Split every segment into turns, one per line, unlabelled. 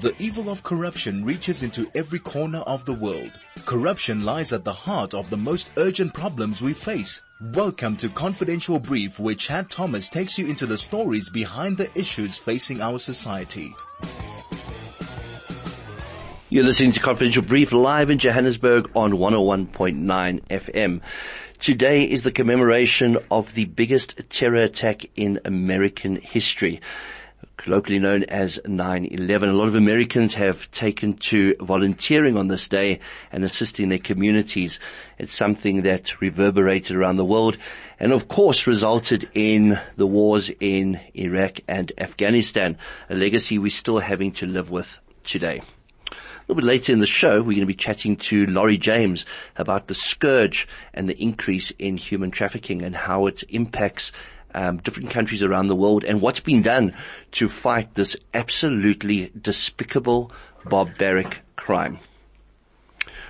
The evil of corruption reaches into every corner of the world. Corruption lies at the heart of the most urgent problems we face. Welcome to Confidential Brief where Chad Thomas takes you into the stories behind the issues facing our society.
You're listening to Confidential Brief live in Johannesburg on 101.9 FM. Today is the commemoration of the biggest terror attack in American history locally known as 9-11. A lot of Americans have taken to volunteering on this day and assisting their communities. It's something that reverberated around the world and of course resulted in the wars in Iraq and Afghanistan, a legacy we're still having to live with today. A little bit later in the show, we're going to be chatting to Laurie James about the scourge and the increase in human trafficking and how it impacts um, different countries around the world and what's been done to fight this absolutely despicable, barbaric crime.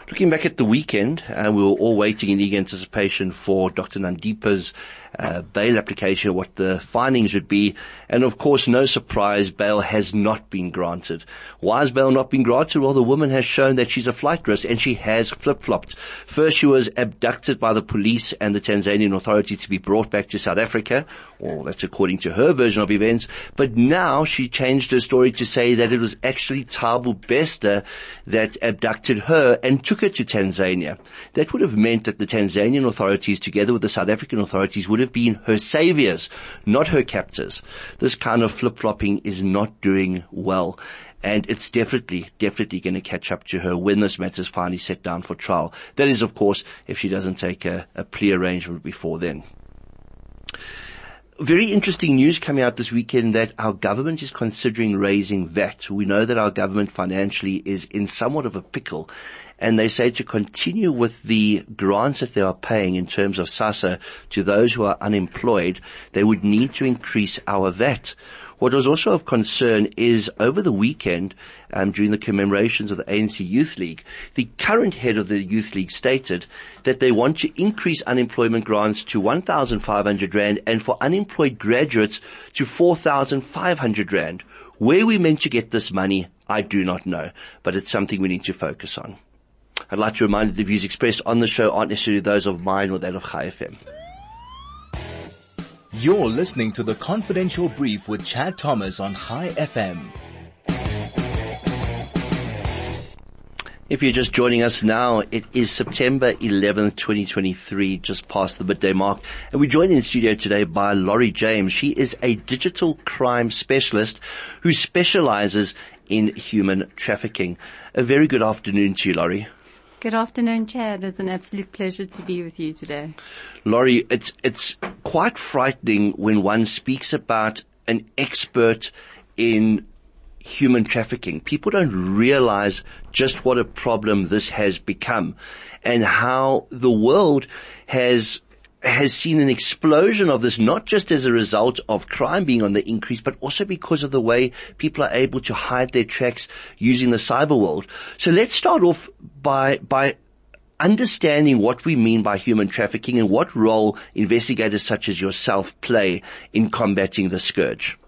Looking back at the weekend, uh, we were all waiting in eager anticipation for Dr. Nandipha's uh, bail application, what the findings would be, and of course, no surprise, bail has not been granted. Why has bail not been granted? Well, the woman has shown that she's a flight risk, and she has flip-flopped. First, she was abducted by the police and the Tanzanian authority to be brought back to South Africa, or that's according to her version of events. But now she changed her story to say that it was actually Thabo Bester that abducted her and took her to Tanzania. That would have meant that the Tanzanian authorities, together with the South African authorities, would have been her saviors, not her captors. This kind of flip-flopping is not doing well. And it's definitely, definitely going to catch up to her when this matter is finally set down for trial. That is, of course, if she doesn't take a, a plea arrangement before then. Very interesting news coming out this weekend that our government is considering raising VAT. We know that our government financially is in somewhat of a pickle and they say to continue with the grants that they are paying in terms of SASSA to those who are unemployed, they would need to increase our VAT. What was also of concern is over the weekend, um, during the commemorations of the ANC Youth League, the current head of the Youth League stated that they want to increase unemployment grants to 1,500 rand and for unemployed graduates to 4,500 rand. Where we meant to get this money, I do not know, but it's something we need to focus on. I'd like to remind you the views expressed on the show aren't necessarily those of mine or that of Chai FM.
You're listening to the Confidential Brief with Chad Thomas on Chai FM.
If you're just joining us now, it is September 11th, 2023, just past the midday mark. And we're joined in the studio today by Laurie James. She is a digital crime specialist who specializes in human trafficking. A very good afternoon to you, Laurie.
Good afternoon, Chad. It's an absolute pleasure to be with you today.
Laurie, it's, it's quite frightening when one speaks about an expert in human trafficking. People don't realize just what a problem this has become and how the world has has seen an explosion of this, not just as a result of crime being on the increase, but also because of the way people are able to hide their tracks using the cyber world. So let's start off by, by understanding what we mean by human trafficking and what role investigators such as yourself play in combating the scourge.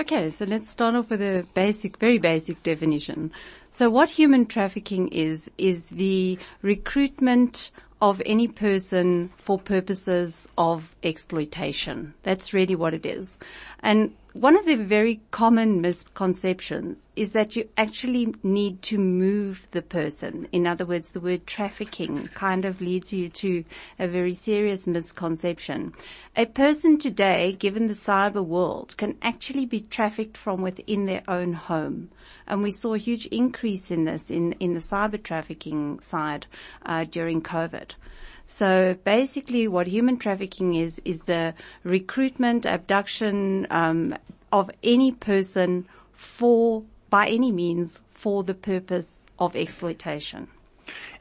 Okay, so let's start off with a basic, very basic definition. So what human trafficking is, is the recruitment of any person for purposes of exploitation. That's really what it is. And one of the very common misconceptions is that you actually need to move the person. In other words, the word trafficking kind of leads you to a very serious misconception. A person today, given the cyber world, can actually be trafficked from within their own home. And we saw a huge increase in this in, in the cyber trafficking side uh, during COVID. So basically what human trafficking is, is the recruitment, abduction um, of any person for, by any means, for the purpose of exploitation.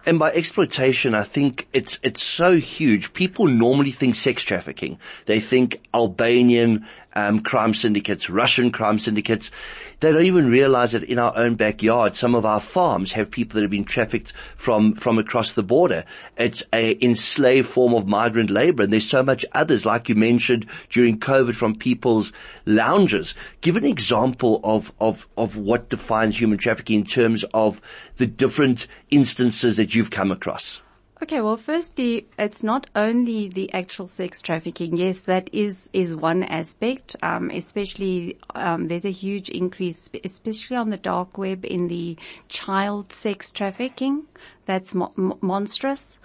And by exploitation, I think it's, it's so huge. People normally think sex trafficking. They think Albanian, um, crime syndicates, Russian crime syndicates. They don't even realize that in our own backyard, some of our farms have people that have been trafficked from, from across the border. It's a enslaved form of migrant labor and there's so much others, like you mentioned during COVID from people's lounges. Give an example of, of, of what defines human trafficking in terms of the different instances that you've come across.
Okay, well, firstly, it's not only the actual sex trafficking. Yes, that is is one aspect. Um, especially, um, there's a huge increase, especially on the dark web, in the child sex trafficking. That's mo- monstrous.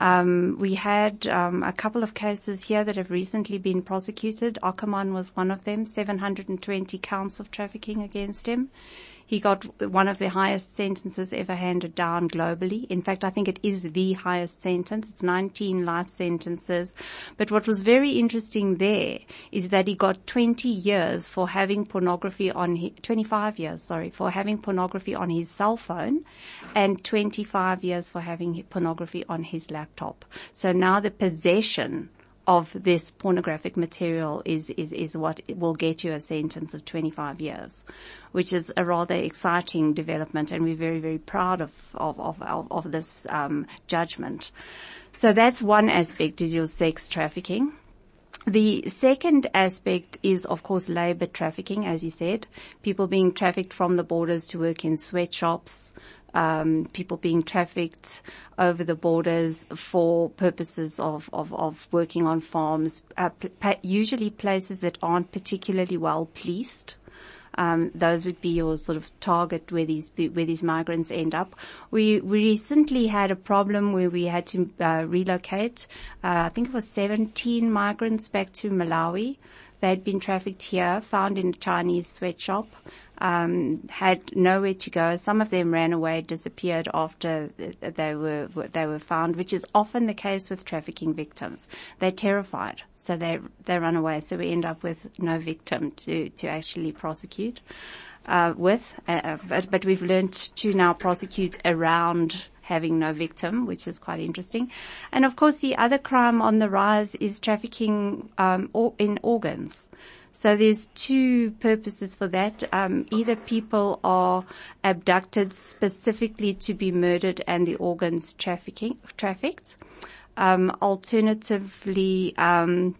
Um, we had um, a couple of cases here that have recently been prosecuted. Ackerman was one of them. 720 counts of trafficking against him. He got one of the highest sentences ever handed down globally. In fact, I think it is the highest sentence. It's 19 life sentences. But what was very interesting there is that he got 20 years for having pornography on his, 25 years, sorry, for having pornography on his cell phone and 25 years for having pornography on his laptop. So now the possession of this pornographic material is, is, is what will get you a sentence of 25 years, which is a rather exciting development and we're very, very proud of, of, of, of, of this um, judgment. So that's one aspect is your sex trafficking. The second aspect is, of course, labor trafficking, as you said. People being trafficked from the borders to work in sweatshops, um, people being trafficked over the borders for purposes of, of, of working on farms, uh, usually places that aren't particularly well policed. Um, those would be your sort of target where these where these migrants end up. We we recently had a problem where we had to uh, relocate. Uh, I think it was 17 migrants back to Malawi. They'd been trafficked here, found in a Chinese sweatshop um, had nowhere to go. Some of them ran away, disappeared after they were they were found, which is often the case with trafficking victims. They're terrified, so they they run away. So we end up with no victim to to actually prosecute. Uh, with, uh, but, but we've learned to now prosecute around having no victim, which is quite interesting. And of course, the other crime on the rise is trafficking um, in organs. So there's two purposes for that. Um, either people are abducted specifically to be murdered and the organs trafficking, trafficked. Um, alternatively, um,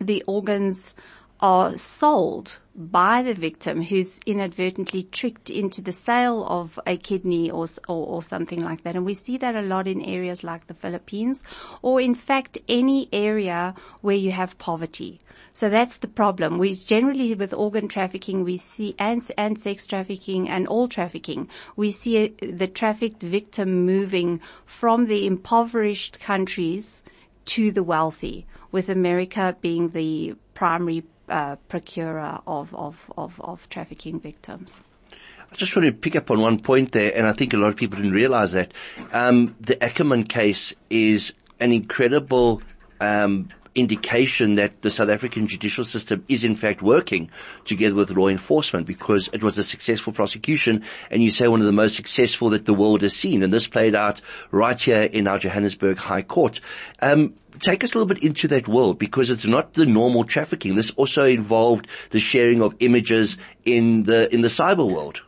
the organs are sold by the victim who's inadvertently tricked into the sale of a kidney or, or, or, something like that. And we see that a lot in areas like the Philippines or in fact any area where you have poverty. So that's the problem. We generally with organ trafficking, we see, and, and sex trafficking and all trafficking, we see the trafficked victim moving from the impoverished countries to the wealthy, with America being the primary uh, procurer of, of, of, of trafficking victims.
I just want to pick up on one point there, and I think a lot of people didn't realize that. Um, the Ackerman case is an incredible um, indication that the South African judicial system is in fact working together with law enforcement because it was a successful prosecution and you say one of the most successful that the world has seen and this played out right here in our Johannesburg High Court. Um, take us a little bit into that world because it's not the normal trafficking. This also involved the sharing of images in the, in the cyber world.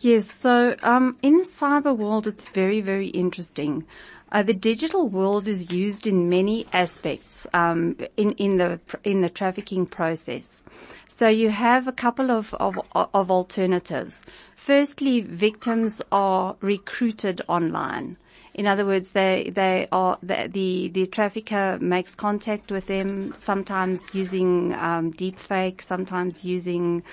Yes, so um, in the cyber world, it's very, very interesting. Uh, the digital world is used in many aspects um, in in the in the trafficking process. So you have a couple of, of of alternatives. Firstly, victims are recruited online. In other words, they, they are, the, the, the trafficker makes contact with them, sometimes using, um, deep fake, sometimes using,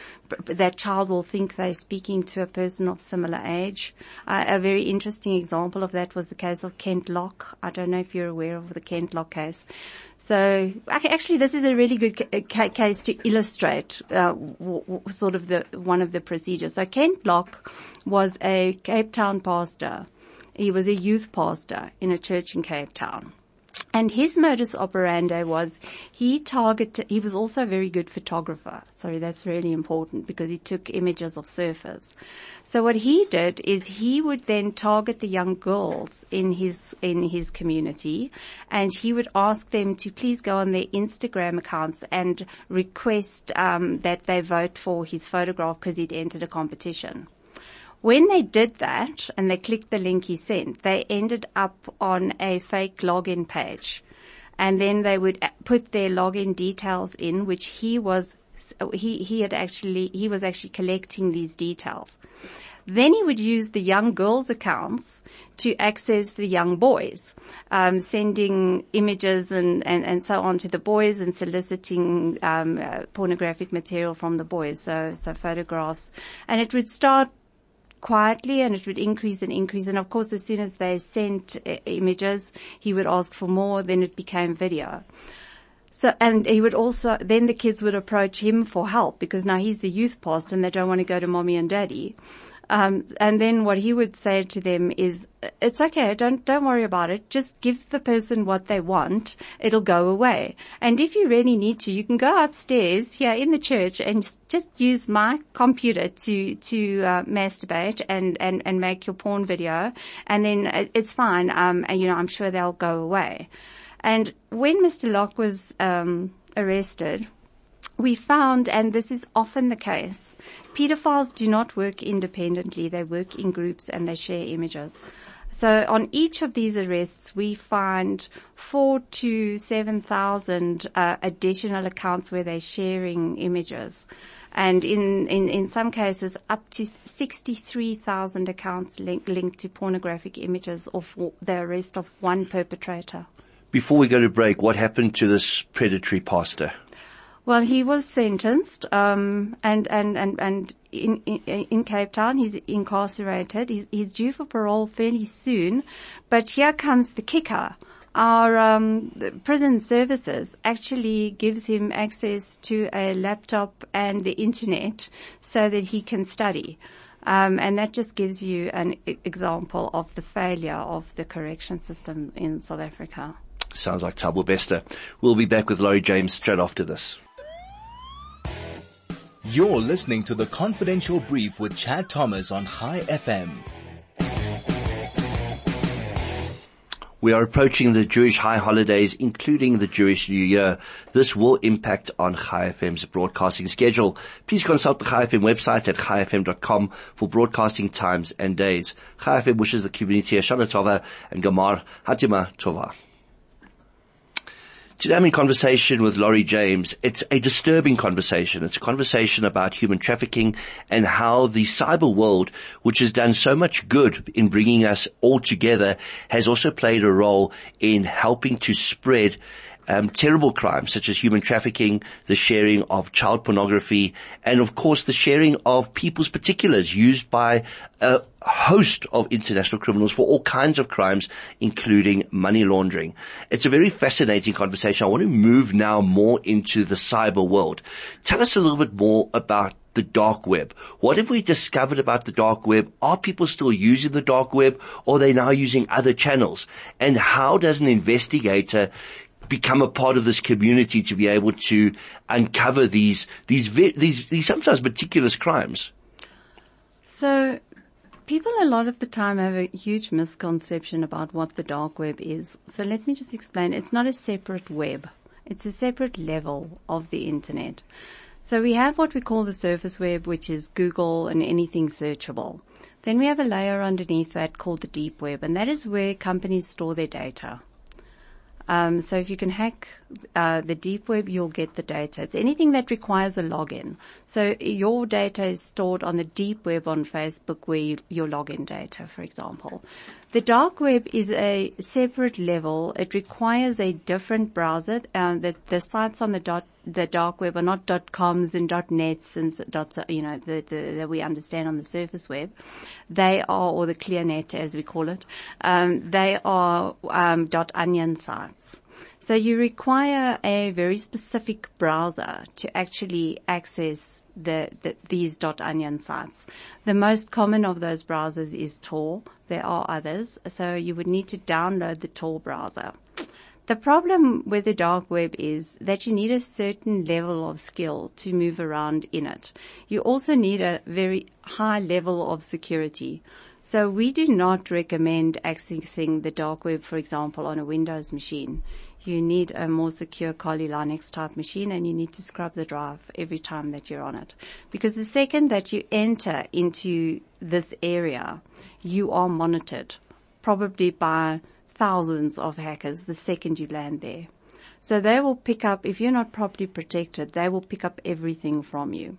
that child will think they're speaking to a person of similar age. Uh, a very interesting example of that was the case of Kent Lock. I don't know if you're aware of the Kent Lock case. So actually, this is a really good ca- case to illustrate uh, w- w- sort of the one of the procedures. So Kent Lock was a Cape Town pastor he was a youth pastor in a church in Cape Town. And his modus operandi was he targeted, he was also a very good photographer. Sorry, that's really important because he took images of surfers. So what he did is he would then target the young girls in his, in his community and he would ask them to please go on their Instagram accounts and request, um, that they vote for his photograph because he'd entered a competition. When they did that and they clicked the link he sent, they ended up on a fake login page. And then they would put their login details in, which he was, he, he had actually, he was actually collecting these details. Then he would use the young girls' accounts to access the young boys, um, sending images and, and, and so on to the boys and soliciting um, uh, pornographic material from the boys, so so photographs, and it would start quietly and it would increase and increase. And of course, as soon as they sent uh, images, he would ask for more, then it became video. So, and he would also, then the kids would approach him for help because now he's the youth pastor and they don't want to go to mommy and daddy. Um, and then what he would say to them is, "It's okay. Don't don't worry about it. Just give the person what they want. It'll go away. And if you really need to, you can go upstairs here in the church and just use my computer to to uh, masturbate and and and make your porn video, and then it's fine. Um, and you know, I'm sure they'll go away." And when Mr. Locke was um, arrested, we found, and this is often the case, pedophiles do not work independently. They work in groups and they share images. So on each of these arrests, we find four to seven thousand uh, additional accounts where they're sharing images. And in, in, in some cases, up to 63,000 accounts link, linked to pornographic images of the arrest of one perpetrator.
Before we go to break, what happened to this predatory pastor?
Well, he was sentenced, um, and and and and in, in, in Cape Town, he's incarcerated. He's, he's, due for parole fairly soon, but here comes the kicker. Our um, prison services actually gives him access to a laptop and the internet so that he can study. Um, and that just gives you an example of the failure of the correction system in South Africa.
Sounds like Thabo Bester. We'll be back with Laurie James straight after this.
You're listening to the Confidential Brief with Chad Thomas on Chai FM.
We are approaching the Jewish high holidays, including the Jewish New Year. This will impact on Chai FM's broadcasting schedule. Please consult the Chai FM website at chaifm.com for broadcasting times and days. Chai FM wishes the community a Shana Tova and Gamar Hatima Tova. Today I'm in conversation with Laurie James. It's a disturbing conversation. It's a conversation about human trafficking and how the cyber world, which has done so much good in bringing us all together, has also played a role in helping to spread um, terrible crimes such as human trafficking, the sharing of child pornography, and of course the sharing of people's particulars used by a host of international criminals for all kinds of crimes, including money laundering. It's a very fascinating conversation. I want to move now more into the cyber world. Tell us a little bit more about the dark web. What have we discovered about the dark web? Are people still using the dark web or are they now using other channels? And how does an investigator become a part of this community to be able to uncover these these these these sometimes meticulous crimes.
So people a lot of the time have a huge misconception about what the dark web is. So let me just explain. It's not a separate web. It's a separate level of the internet. So we have what we call the surface web, which is Google and anything searchable. Then we have a layer underneath that called the deep web, and that is where companies store their data. Um, so if you can hack uh, the deep web, you'll get the data. It's anything that requires a login. So your data is stored on the deep web on Facebook, where you, your login data, for example. The dark web is a separate level. It requires a different browser. Uh, the, the sites on the dot, the dark web are not dot coms and dot nets and dot, you know, the, the, that we understand on the surface web. They are, or the clear net as we call it, um, they are um, dot onion sites. So you require a very specific browser to actually access the, the, these .onion sites. The most common of those browsers is Tor. There are others. So you would need to download the Tor browser. The problem with the dark web is that you need a certain level of skill to move around in it. You also need a very high level of security. So we do not recommend accessing the dark web, for example, on a Windows machine. You need a more secure Kali Linux type machine and you need to scrub the drive every time that you're on it. Because the second that you enter into this area, you are monitored, probably by thousands of hackers the second you land there. So they will pick up, if you're not properly protected, they will pick up everything from you.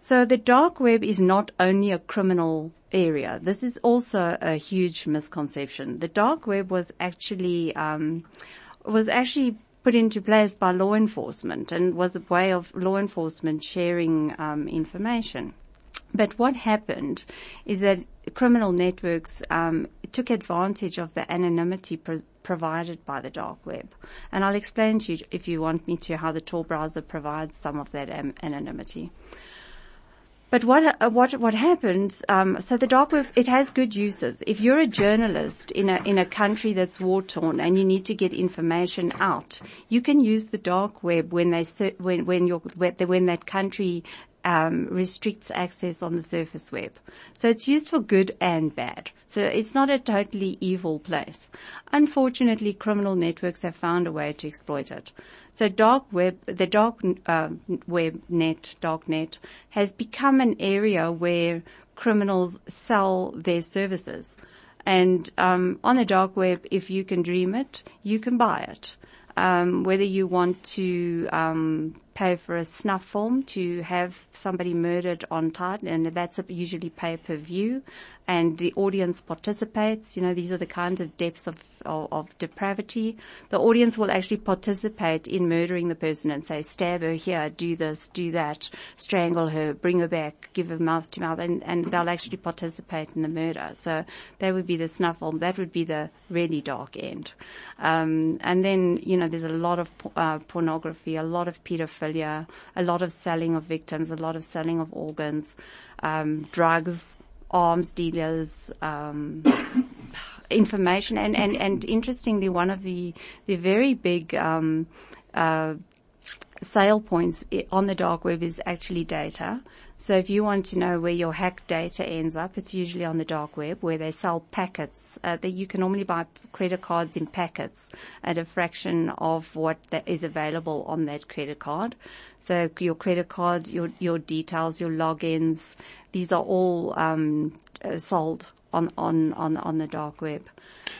So the dark web is not only a criminal area. This is also a huge misconception. The dark web was actually um, was actually put into place by law enforcement and was a way of law enforcement sharing um, information. But what happened is that criminal networks um, took advantage of the anonymity pro- provided by the dark web, and I'll explain to you if you want me to how the Tor browser provides some of that am- anonymity. But what uh, what what happens? Um, so the dark web it has good uses. If you're a journalist in a in a country that's war torn and you need to get information out, you can use the dark web when they when when your when that country um, restricts access on the surface web. So it's used for good and bad. So it's not a totally evil place. Unfortunately, criminal networks have found a way to exploit it. So dark web, the dark uh, web net, dark net, has become an area where criminals sell their services. And um, on the dark web, if you can dream it, you can buy it. Um, whether you want to um, pay for a snuff film to have somebody murdered on tight, and that's usually pay per view, and the audience participates. You know, these are the kinds of depths of, of, of depravity. The audience will actually participate in murdering the person and say, stab her here, do this, do that, strangle her, bring her back, give her mouth to mouth, and, and they'll actually participate in the murder. So that would be the snuff film. That would be the really dark end. Um, and then, you know, there's a lot of uh, pornography, a lot of pedophilia, a lot of selling of victims, a lot of selling of organs, um, drugs, arms dealers, um, information, and, and, and interestingly, one of the the very big um, uh, sale points on the dark web is actually data. So if you want to know where your hacked data ends up, it's usually on the dark web where they sell packets. Uh, that you can normally buy credit cards in packets at a fraction of what is available on that credit card. So your credit cards, your your details, your logins, these are all um, uh, sold on on on on the dark web.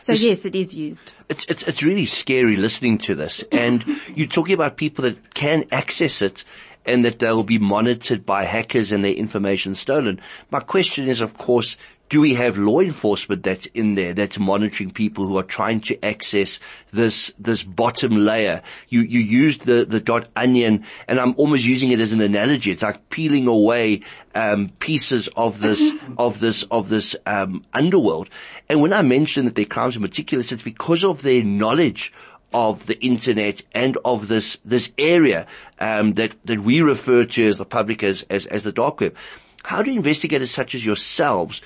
So it's, yes, it is used.
It's, it's, it's really scary listening to this. And you're talking about people that can access it and that they'll be monitored by hackers and their information stolen. My question is, of course, do we have law enforcement that's in there that's monitoring people who are trying to access this this bottom layer? You you used the the dot onion, and I'm almost using it as an analogy. It's like peeling away um, pieces of this of this of this um, underworld. And when I mention that their crimes are meticulous, it's because of their knowledge of the internet and of this this area um, that that we refer to as the public as, as as the dark web. How do investigators such as yourselves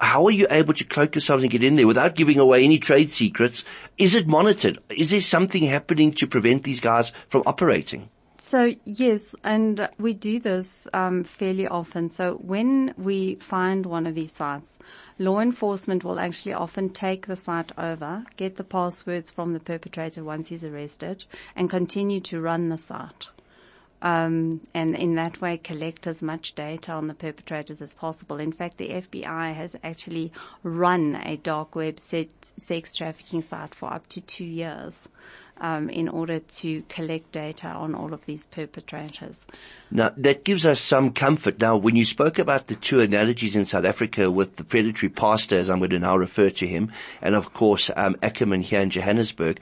how are you able to cloak yourselves and get in there without giving away any trade secrets? Is it monitored? Is there something happening to prevent these guys from operating?
So yes, and we do this um, fairly often. So when we find one of these sites, law enforcement will actually often take the site over, get the passwords from the perpetrator once he's arrested, and continue to run the site um, and in that way collect as much data on the perpetrators as possible. In fact, the FBI has actually run a dark web sex trafficking site for up to two years. Um, in order to collect data on all of these perpetrators.
Now that gives us some comfort. Now, when you spoke about the two analogies in South Africa with the predatory pastor, as I'm going to now refer to him, and of course um, Ackerman here in Johannesburg,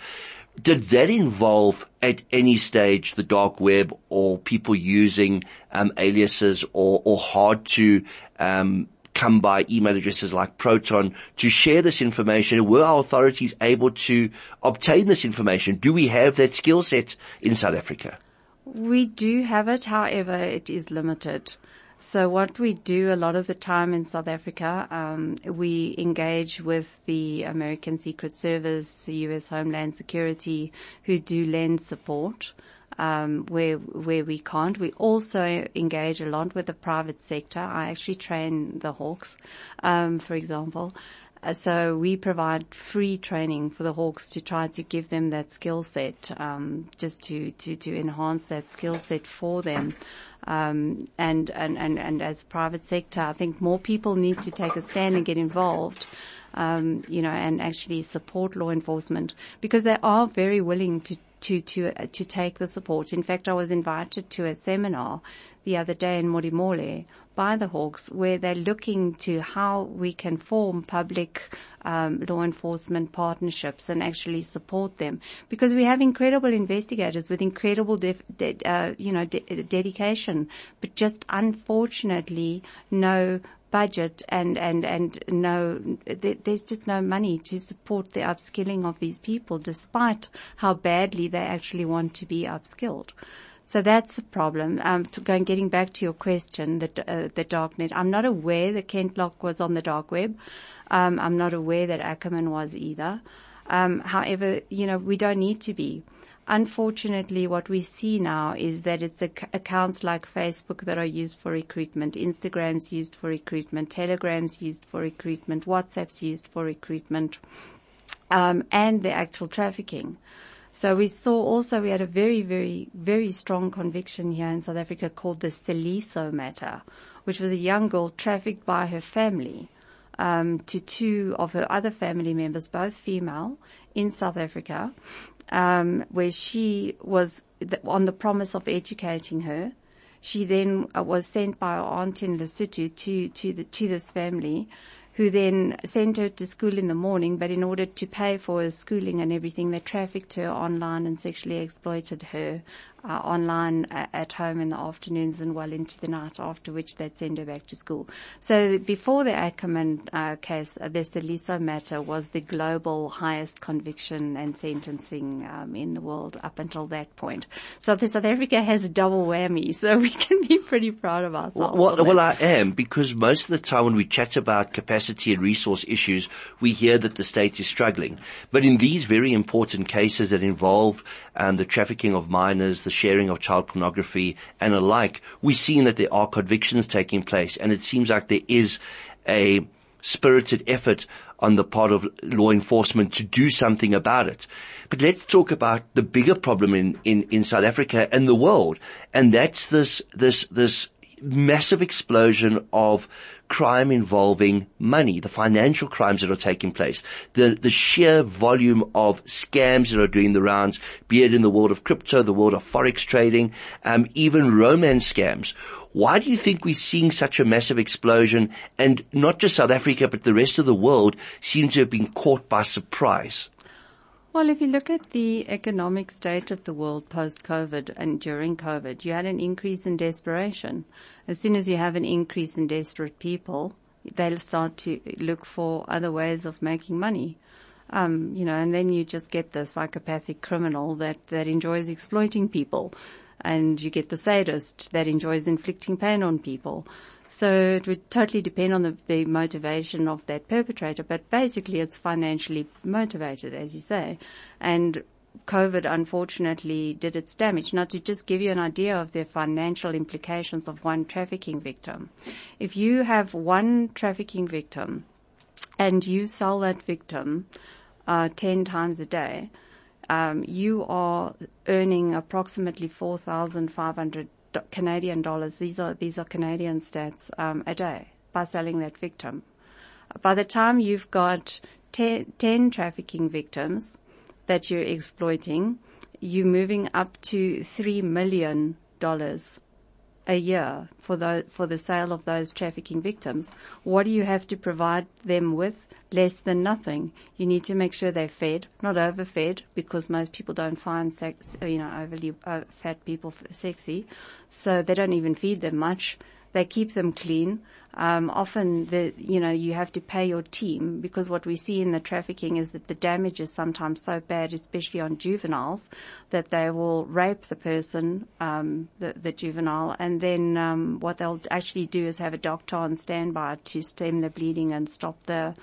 did that involve at any stage the dark web or people using um, aliases or, or hard to um, come by email addresses like Proton to share this information? Were our authorities able to obtain this information? Do we have that skill set in South Africa?
We do have it, however, it is limited. So what we do a lot of the time in South Africa, um, we engage with the American Secret Service, the U.S. Homeland Security, who do lend support. Um, where where we can't, we also engage a lot with the private sector. I actually train the Hawks, um, for example, uh, so we provide free training for the Hawks to try to give them that skill set, um, just to, to, to enhance that skill set for them. Um, and, and, and, and as private sector, I think more people need to take a stand and get involved. Um, you know, and actually support law enforcement because they are very willing to to to uh, to take the support. In fact, I was invited to a seminar the other day in Modimolle by the Hawks where they're looking to how we can form public um, law enforcement partnerships and actually support them because we have incredible investigators with incredible def- de- uh, you know de- dedication but just unfortunately no budget and, and, and no, there's just no money to support the upskilling of these people despite how badly they actually want to be upskilled. So that's a problem. Um, to going, getting back to your question, the, uh, the darknet, I'm not aware that Kent Locke was on the dark web. Um, I'm not aware that Ackerman was either. Um, however, you know, we don't need to be. Unfortunately, what we see now is that it's ac- accounts like Facebook that are used for recruitment, Instagram's used for recruitment, Telegram's used for recruitment, WhatsApp's used for recruitment, um, and the actual trafficking. So we saw also we had a very, very, very strong conviction here in South Africa called the Seliso matter, which was a young girl trafficked by her family um, to two of her other family members, both female, in South Africa, um, where she was on the promise of educating her. She then uh, was sent by her aunt in Lesotho to to the to this family who then sent her to school in the morning, but in order to pay for her schooling and everything, they trafficked her online and sexually exploited her uh, online uh, at home in the afternoons and well into the night, after which they'd send her back to school. So before the Ackerman uh, case, uh, the Seliso matter was the global highest conviction and sentencing um, in the world up until that point. So the South Africa has a double whammy, so we can be pretty proud of ourselves.
Well, well, well, I am because most of the time when we chat about capacity and resource issues, we hear that the state is struggling. But in these very important cases that involve um, the trafficking of minors, the sharing of child pornography and alike, we've seen that there are convictions taking place and it seems like there is a spirited effort on the part of law enforcement to do something about it. But let's talk about the bigger problem in, in, in South Africa and the world. And that's this, this, this massive explosion of crime involving money, the financial crimes that are taking place, the, the sheer volume of scams that are doing the rounds, be it in the world of crypto, the world of forex trading, um, even romance scams. Why do you think we're seeing such a massive explosion and not just South Africa, but the rest of the world seems to have been caught by surprise?
Well, if you look at the economic state of the world post-COVID and during COVID, you had an increase in desperation. As soon as you have an increase in desperate people, they'll start to look for other ways of making money. Um, you know, and then you just get the psychopathic criminal that, that enjoys exploiting people. And you get the sadist that enjoys inflicting pain on people. So it would totally depend on the, the, motivation of that perpetrator, but basically it's financially motivated, as you say. And COVID unfortunately did its damage. Now to just give you an idea of the financial implications of one trafficking victim. If you have one trafficking victim and you sell that victim uh, 10 times a day, um, you are earning approximately 4,500 Canadian dollars. These are these are Canadian stats um, a day by selling that victim. By the time you've got 10, 10 trafficking victims that you're exploiting, you're moving up to three million dollars a year for the for the sale of those trafficking victims. What do you have to provide them with? less than nothing. You need to make sure they're fed, not overfed, because most people don't find sex, you know, overly uh, fat people sexy. So they don't even feed them much. They keep them clean. Um, often the, you know, you have to pay your team because what we see in the trafficking is that the damage is sometimes so bad, especially on juveniles, that they will rape the person, um, the, the, juvenile, and then um, what they'll actually do is have a doctor on standby to stem the bleeding and stop the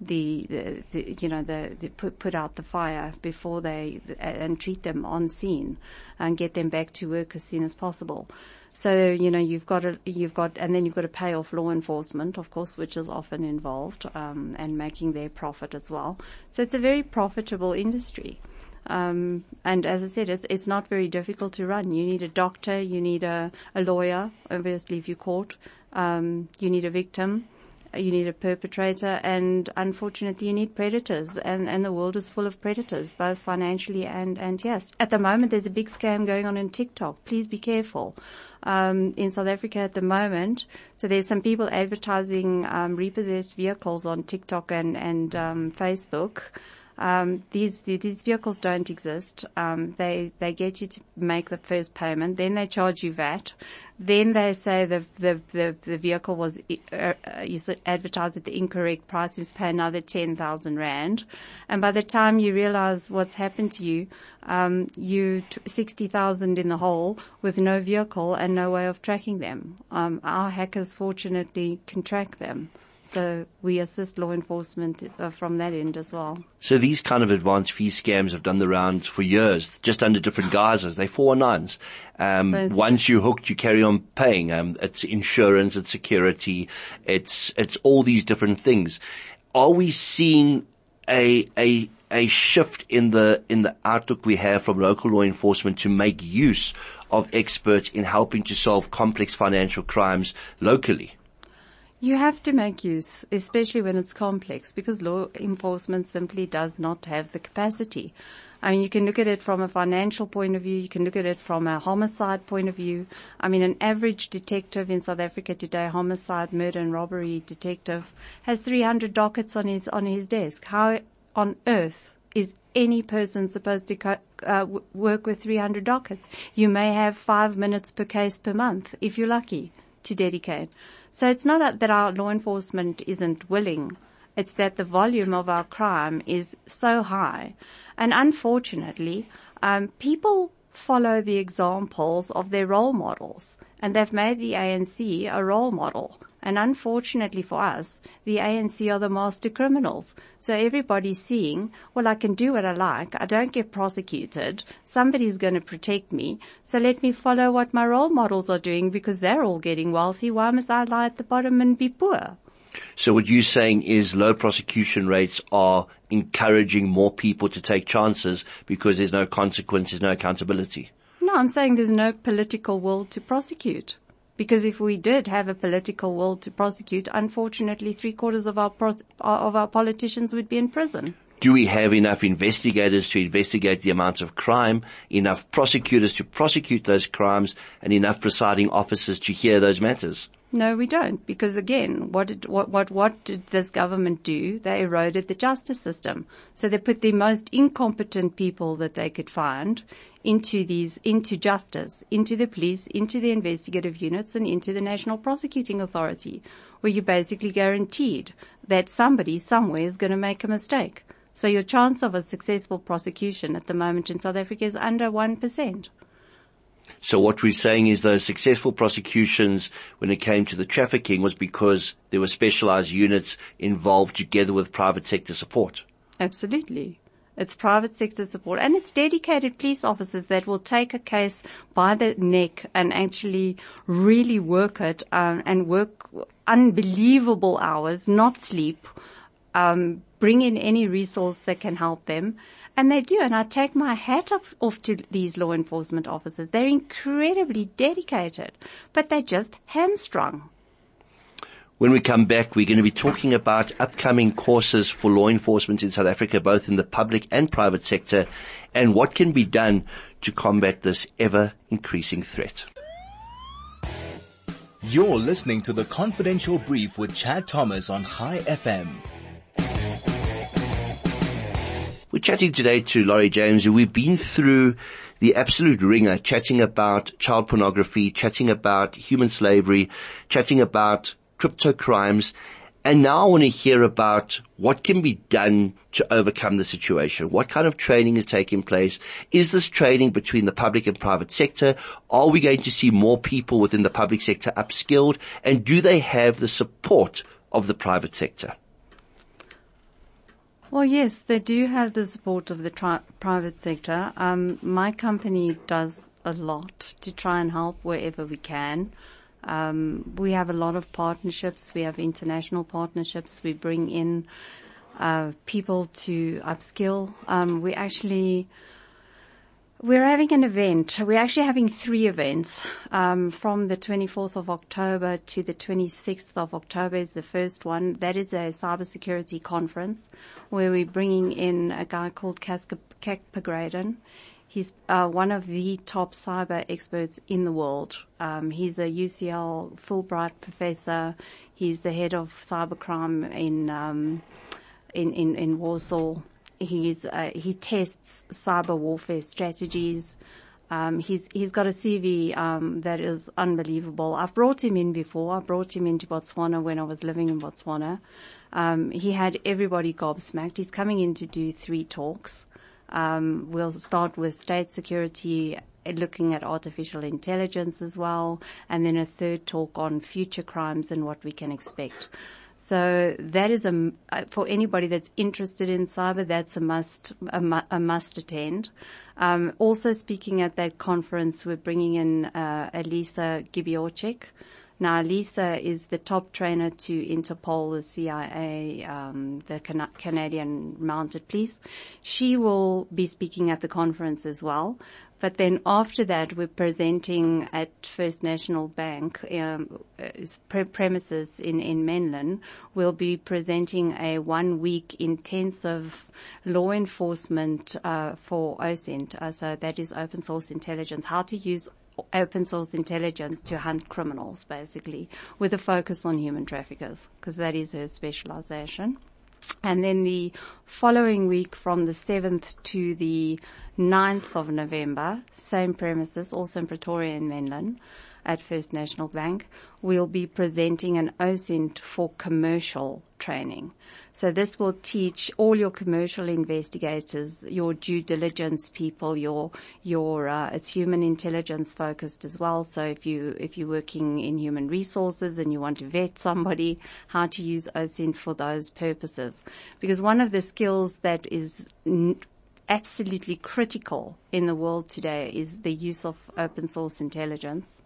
the, the, the, you know the, the, put put out the fire before they and treat them on scene and get them back to work as soon as possible. So, you know, you've got a, you've got, and then you've got to pay off law enforcement, of course, which is often involved, um, and making their profit as well. So it's a very profitable industry. Um, and as I said, it's, it's, not very difficult to run. You need a doctor, you need a, a lawyer, obviously if you're caught, um, you need a victim, you need a perpetrator, and unfortunately you need predators, and, and the world is full of predators, both financially and, and yes. At the moment there's a big scam going on in TikTok. Please be careful um, in South Africa at the moment. So there's some people advertising um, repossessed vehicles on TikTok and and um, Facebook. Um, these these vehicles don't exist. Um, they they get you to make the first payment, then they charge you VAT, then they say the the the, the vehicle was uh, uh, advertised at the incorrect price. You must pay another ten thousand rand, and by the time you realise what's happened to you, um, you t- sixty thousand in the hole with no vehicle and no way of tracking them. Um, our hackers fortunately can track them. So we assist law enforcement uh, from that end as well.
So these kind of advanced fee scams have done the rounds for years, just under different guises. They four nines. Um, once you're hooked, you carry on paying. Um, it's insurance, it's security, it's it's all these different things. Are we seeing a a a shift in the in the outlook we have from local law enforcement to make use of experts in helping to solve complex financial crimes locally?
You have to make use, especially when it's complex, because law enforcement simply does not have the capacity. I mean, you can look at it from a financial point of view. You can look at it from a homicide point of view. I mean, an average detective in South Africa today, homicide, murder and robbery detective, has 300 dockets on his, on his desk. How on earth is any person supposed to co- uh, work with 300 dockets? You may have five minutes per case per month, if you're lucky, to dedicate. So it's not that our law enforcement isn't willing. It's that the volume of our crime is so high. And unfortunately, um, people follow the examples of their role models and they've made the ANC a role model. And unfortunately for us, the ANC are the master criminals. So everybody's seeing, well, I can do what I like. I don't get prosecuted. Somebody's going to protect me. So let me follow what my role models are doing because they're all getting wealthy. Why must I lie at the bottom and be poor?
So what you're saying is low prosecution rates are encouraging more people to take chances because there's no consequence, there's no accountability.
No, I'm saying there's no political will to prosecute. Because if we did have a political will to prosecute, unfortunately, three quarters of our pros- of our politicians would be in prison.
Do we have enough investigators to investigate the amounts of crime, enough prosecutors to prosecute those crimes, and enough presiding officers to hear those matters?
No, we don't, because again, what did, what, what, what did this government do? They eroded the justice system. So they put the most incompetent people that they could find into these, into justice, into the police, into the investigative units and into the National Prosecuting Authority, where you're basically guaranteed that somebody somewhere is going to make a mistake. So your chance of a successful prosecution at the moment in South Africa is under 1%.
So what we're saying is those successful prosecutions when it came to the trafficking was because there were specialized units involved together with private sector support.
Absolutely. It's private sector support and it's dedicated police officers that will take a case by the neck and actually really work it um, and work unbelievable hours, not sleep, um, bring in any resource that can help them. And they do. And I take my hat off, off to these law enforcement officers. They're incredibly dedicated, but they're just hamstrung.
When we come back, we're going to be talking about upcoming courses for law enforcement in South Africa, both in the public and private sector, and what can be done to combat this ever increasing threat.
You're listening to the confidential brief with Chad Thomas on Chai FM.
We're chatting today to Laurie James, and we've been through the absolute ringer, chatting about child pornography, chatting about human slavery, chatting about crypto crimes. And now I want to hear about what can be done to overcome the situation. What kind of training is taking place? Is this training between the public and private sector? Are we going to see more people within the public sector upskilled? And do they have the support of the private sector?
Well, yes, they do have the support of the tri- private sector. Um, my company does a lot to try and help wherever we can. Um, we have a lot of partnerships. We have international partnerships. We bring in uh, people to upskill. Um, we actually we're having an event. We're actually having three events. Um, from the 24th of October to the 26th of October is the first one. That is a cybersecurity conference where we're bringing in a guy called Kacper Gradoń. He's uh, one of the top cyber experts in the world. Um, he's a UCL Fulbright professor. He's the head of cybercrime in um, in, in in Warsaw. He's uh, he tests cyber warfare strategies. Um, he's he's got a CV um, that is unbelievable. I've brought him in before. I brought him into Botswana when I was living in Botswana. Um, he had everybody gobsmacked. He's coming in to do three talks. Um, we'll start with state security, uh, looking at artificial intelligence as well, and then a third talk on future crimes and what we can expect. So that is a, uh, for anybody that's interested in cyber, that's a must, a, a must attend. Um, also speaking at that conference, we're bringing in, uh, Elisa Gibiorchik. Now, Lisa is the top trainer to Interpol, the CIA, um, the Can- Canadian Mounted Police. She will be speaking at the conference as well. But then after that, we're presenting at First National Bank um, pre- premises in in Menlyn. We'll be presenting a one week intensive law enforcement uh, for OSINT. Uh, so that is open source intelligence. How to use open source intelligence to hunt criminals, basically, with a focus on human traffickers, because that is her specialization. And then the following week from the 7th to the 9th of November, same premises, also in Pretoria and Menlyn at First National Bank, we'll be presenting an OSINT for commercial training. So this will teach all your commercial investigators, your due diligence people, your your uh, it's human intelligence focused as well. So if you if you're working in human resources and you want to vet somebody, how to use OSINT for those purposes, because one of the skills that is n- absolutely critical in the world today is the use of open source intelligence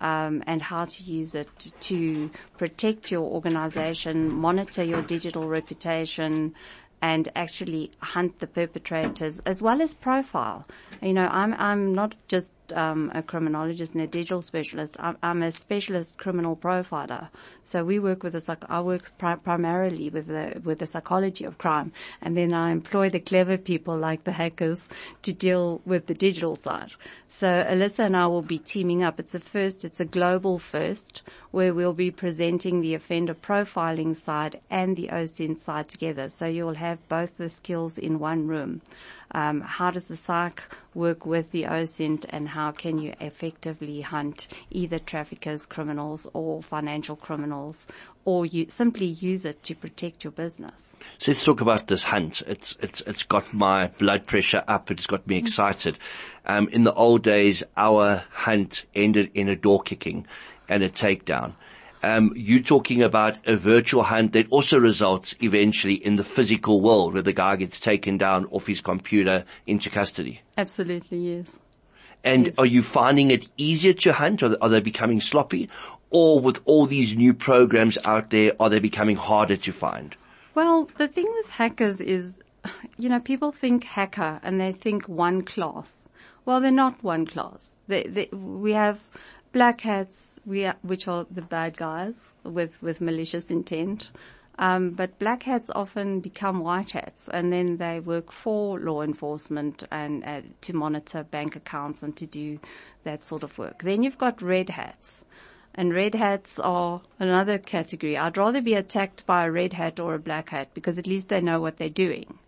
um, and how to use it to protect your organization, monitor your digital reputation, and actually hunt the perpetrators as well as profile. You know, I'm I'm not just um, a criminologist and a digital specialist. I'm, I'm, a specialist criminal profiler. So we work with the psych- I work pri- primarily with the with the psychology of crime, and then I employ the clever people like the hackers to deal with the digital side. So Alyssa and I will be teaming up. It's a first. It's a global first where we'll be presenting the offender profiling side and the OSINT side together. So you'll have both the skills in one room. Um, how does the psych work with the OSINT and how can you effectively hunt either traffickers, criminals or financial criminals or you simply use it to protect your business?
So let's talk about this hunt. It's, it's, it's got my blood pressure up. It's got me excited. Um, in the old days, our hunt ended in a door kicking and a takedown. Um, you talking about a virtual hunt that also results eventually in the physical world where the guy gets taken down off his computer into custody.
Absolutely, yes.
And
Yes.
are you finding it easier to hunt or are they becoming sloppy? Or with all these new programs out there, are they becoming harder to find?
Well, the thing with hackers is, you know, people think hacker and they think one class. Well, they're not one class. They, they, we have black hats, we are, which are the bad guys with, with malicious intent. Um, but black hats often become white hats and then they work for law enforcement and uh, to monitor bank accounts and to do that sort of work. Then you've got red hats. And red hats are another category. I'd rather be attacked by a red hat or a black hat because at least they know what they're doing.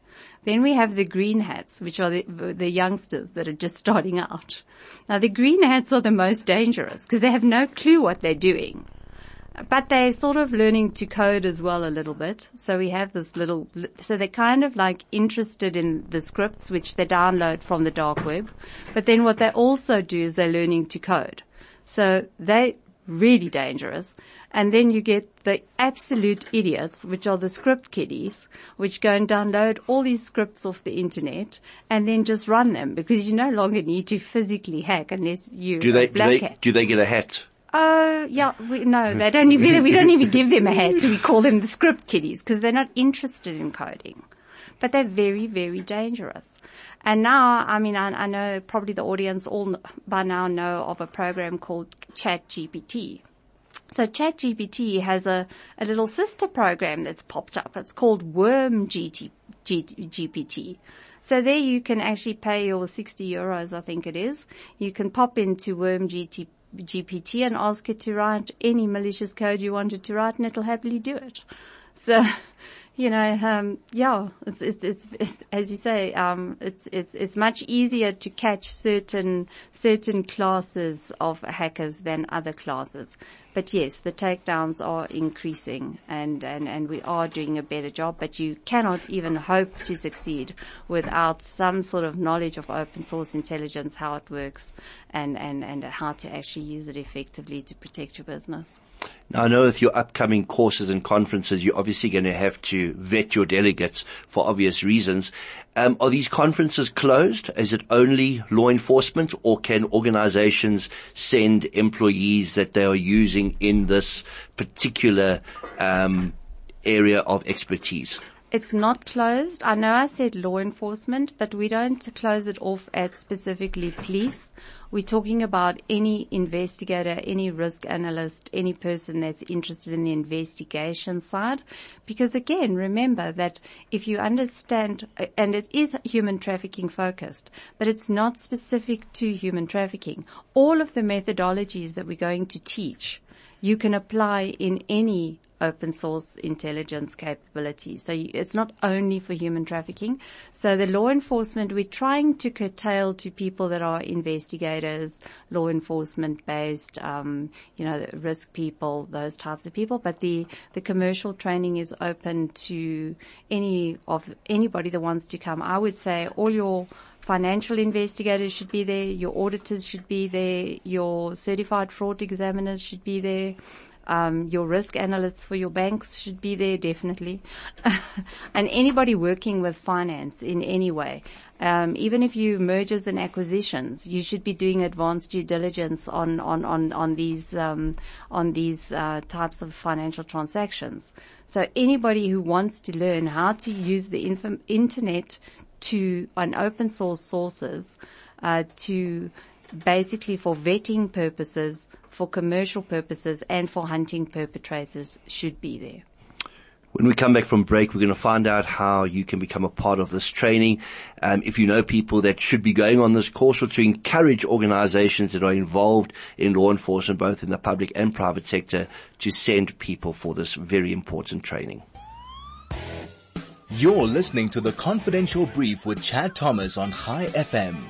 Then we have the green hats, which are the, the youngsters that are just starting out. Now the green hats are the most dangerous because they have no clue what they're doing. But they're sort of learning to code as well a little bit. So we have this little, so they're kind of like interested in the scripts which they download from the dark web. But then what they also do is they're learning to code. So they really dangerous. And then you get the absolute idiots, which are the script kiddies, which go and download all these scripts off the internet and then just run them because you no longer need to physically hack unless you
Do they, do
black
they,
hat.
do they get a hat?
Oh, yeah, we, no, they don't even, we don't even give them a hat. We call them the script kiddies because they're not interested in coding. But they're very, very dangerous. And now, I mean, I, I know probably the audience all by now know of a program called ChatGPT. So ChatGPT has a, a little sister program that's popped up. It's called Worm GT, GPT. So there you can actually pay your 60 euros, I think it is. You can pop into Worm GT, GPT and ask it to write any malicious code you wanted to write and it'll happily do it. So, you know, um, yeah, it's, it's, it's, it's, as you say, um, it's, it's, it's much easier to catch certain, certain classes of hackers than other classes. But yes, the takedowns are increasing and, and, and we are doing a better job, but you cannot even hope to succeed without some sort of knowledge of open source intelligence, how it works and, and, and how to actually use it effectively to protect your business.
Now I know with your upcoming courses and conferences, you're obviously going to have to vet your delegates for obvious reasons. Um, are these conferences closed? Is it only law enforcement or can organizations send employees that they are using in this particular um, area of expertise?
It's not closed. I know I said law enforcement, but we don't close it off at specifically police. We're talking about any investigator, any risk analyst, any person that's interested in the investigation side. Because again, remember that if you understand, and it is human trafficking focused, but it's not specific to human trafficking. All of the methodologies that we're going to teach, you can apply in any open source intelligence capability. So it's not only for human trafficking. So the law enforcement, we're trying to curtail to people that are investigators, law enforcement based, um, you know, risk people, those types of people. But the, the commercial training is open to any of, anybody that wants to come. I would say all your financial investigators should be there, your auditors should be there, your certified fraud examiners should be there, um, your risk analysts for your banks should be there definitely, and anybody working with finance in any way. Um, even if you mergers and acquisitions, you should be doing advanced due diligence on on on on these um, on these uh, types of financial transactions. So anybody who wants to learn how to use the inf- internet to on open source sources uh, to basically for vetting purposes, for commercial purposes, and for hunting perpetrators should be there.
When we come back from break, we're going to find out how you can become a part of this training. Um, if you know people that should be going on this course or to encourage organizations that are involved in law enforcement, both in the public and private sector, to send people for this very important training.
You're listening to the Confidential Brief with Chad Thomas on Chai FM.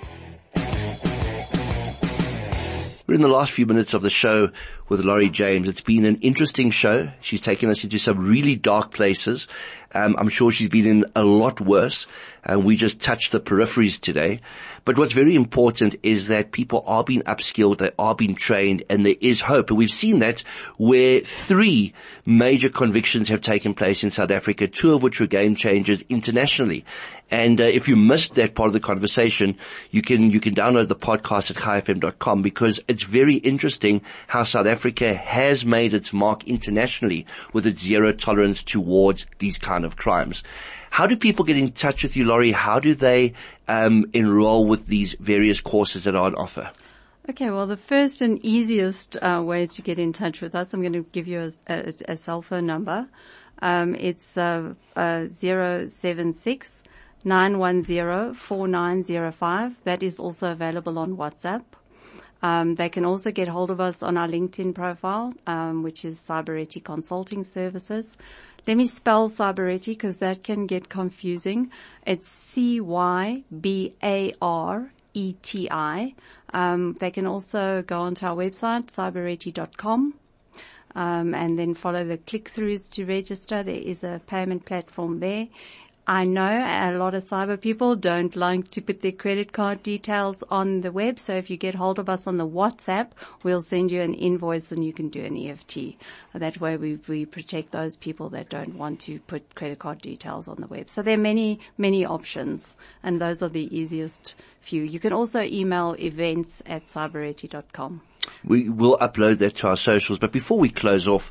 We're in the last few minutes of the show with Laurie James. It's been an interesting show. She's taken us into some really dark places. Um, I'm sure she's been in a lot worse, and we just touched the peripheries today. But what's very important is that people are being upskilled, they are being trained, and there is hope. And we've seen that where three major convictions have taken place in South Africa, two of which were game changers internationally. And uh, if you missed that part of the conversation, you can you can download the podcast at chaifm.com because it's very interesting how South Africa has made its mark internationally with its zero tolerance towards these kind of crimes. How do people get in touch with you, Laurie? How do they um, enroll with these various courses that are on offer?
Okay, well, the first and easiest uh, way to get in touch with us, I'm going to give you a, a, a cell phone number. Um, it's uh, uh, 076 910 4905. That is also available on WhatsApp. Um, they can also get hold of us on our LinkedIn profile, um, which is Cybareti Consulting Services. Let me spell Cybareti because that can get confusing. It's C-Y-B-A-R-E-T-I. Um, they can also go onto our website, cybareti.com. Um, and then follow the click-throughs to register. There is a payment platform there. I know a lot of cyber people don't like to put their credit card details on the web. So if you get hold of us on the WhatsApp, we'll send you an invoice and you can do an EFT. That way we, we protect those people that don't want to put credit card details on the web. So there are many, many options and those are the easiest few. You can also email events at cybareti.com.
We will upload that to our socials. But before we close off,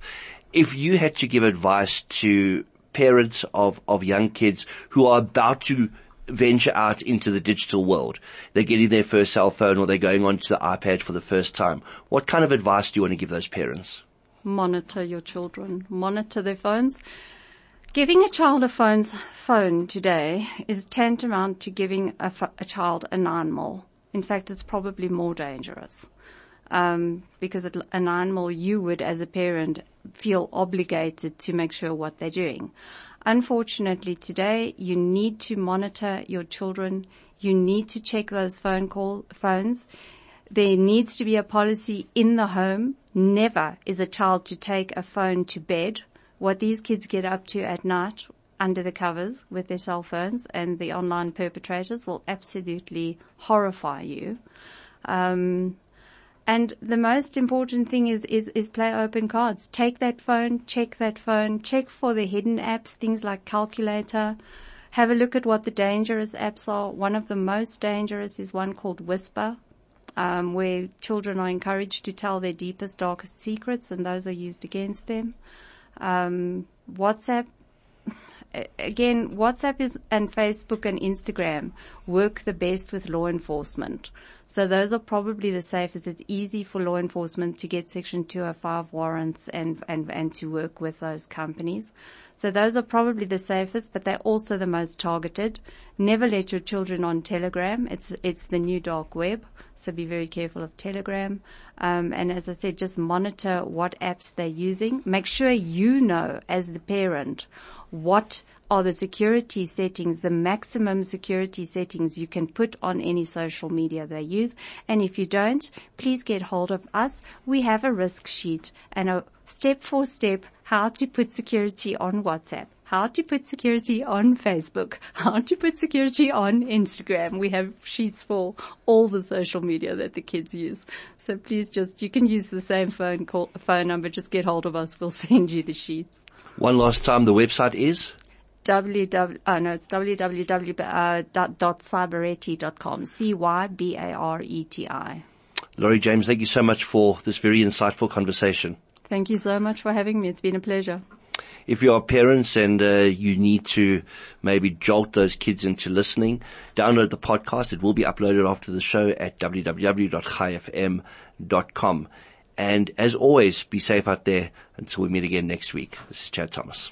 if you had to give advice to parents of, of young kids who are about to venture out into the digital world. They're getting their first cell phone or they're going onto the iPad for the first time. What kind of advice do you want to give those parents?
Monitor your children. Monitor their phones. Giving a child a phone's phone today is tantamount to giving a, a child a nine mil. In fact, it's probably more dangerous. Um, because a nine mil you would as a parent feel obligated to make sure what they're doing. Unfortunately today you need to monitor your children. You need to check those phone call phones. There needs to be a policy in the home. Never is a child to take a phone to bed. What these kids get up to at night under the covers with their cell phones and the online perpetrators will absolutely horrify you. Um, and the most important thing is, is, is play open cards. Take that phone, check that phone, check for the hidden apps, things like calculator. Have a look at what the dangerous apps are. One of the most dangerous is one called Whisper, um, where children are encouraged to tell their deepest, darkest secrets, and those are used against them. Um, WhatsApp, again, WhatsApp is, and Facebook and Instagram work the best with law enforcement. So those are probably the safest. It's easy for law enforcement to get section 205 warrants and, and, and to work with those companies. So those are probably the safest, but they're also the most targeted. Never let your children on Telegram. It's, it's the new dark web. So be very careful of Telegram. Um, and as I said, just monitor what apps they're using. Make sure you know as the parent what are the security settings, the maximum security settings you can put on any social media they use. And if you don't, please get hold of us. We have a risk sheet and a step for step how to put security on WhatsApp, how to put security on Facebook, how to put security on Instagram. We have sheets for all the social media that the kids use. So please just, you can use the same phone call, phone number, just get hold of us. We'll send you the sheets.
One last time, the website is?
www, oh no, it's www.cybareti.com. C-Y-B-A-R-E-T-I.
Laurie James, thank you so much for this very insightful conversation.
Thank you so much for having me. It's been a pleasure.
If you are parents and uh, you need to maybe jolt those kids into listening, download the podcast. It will be uploaded after the show at www.chaifm.com. And as always, be safe out there until we meet again next week. This is Chad Thomas.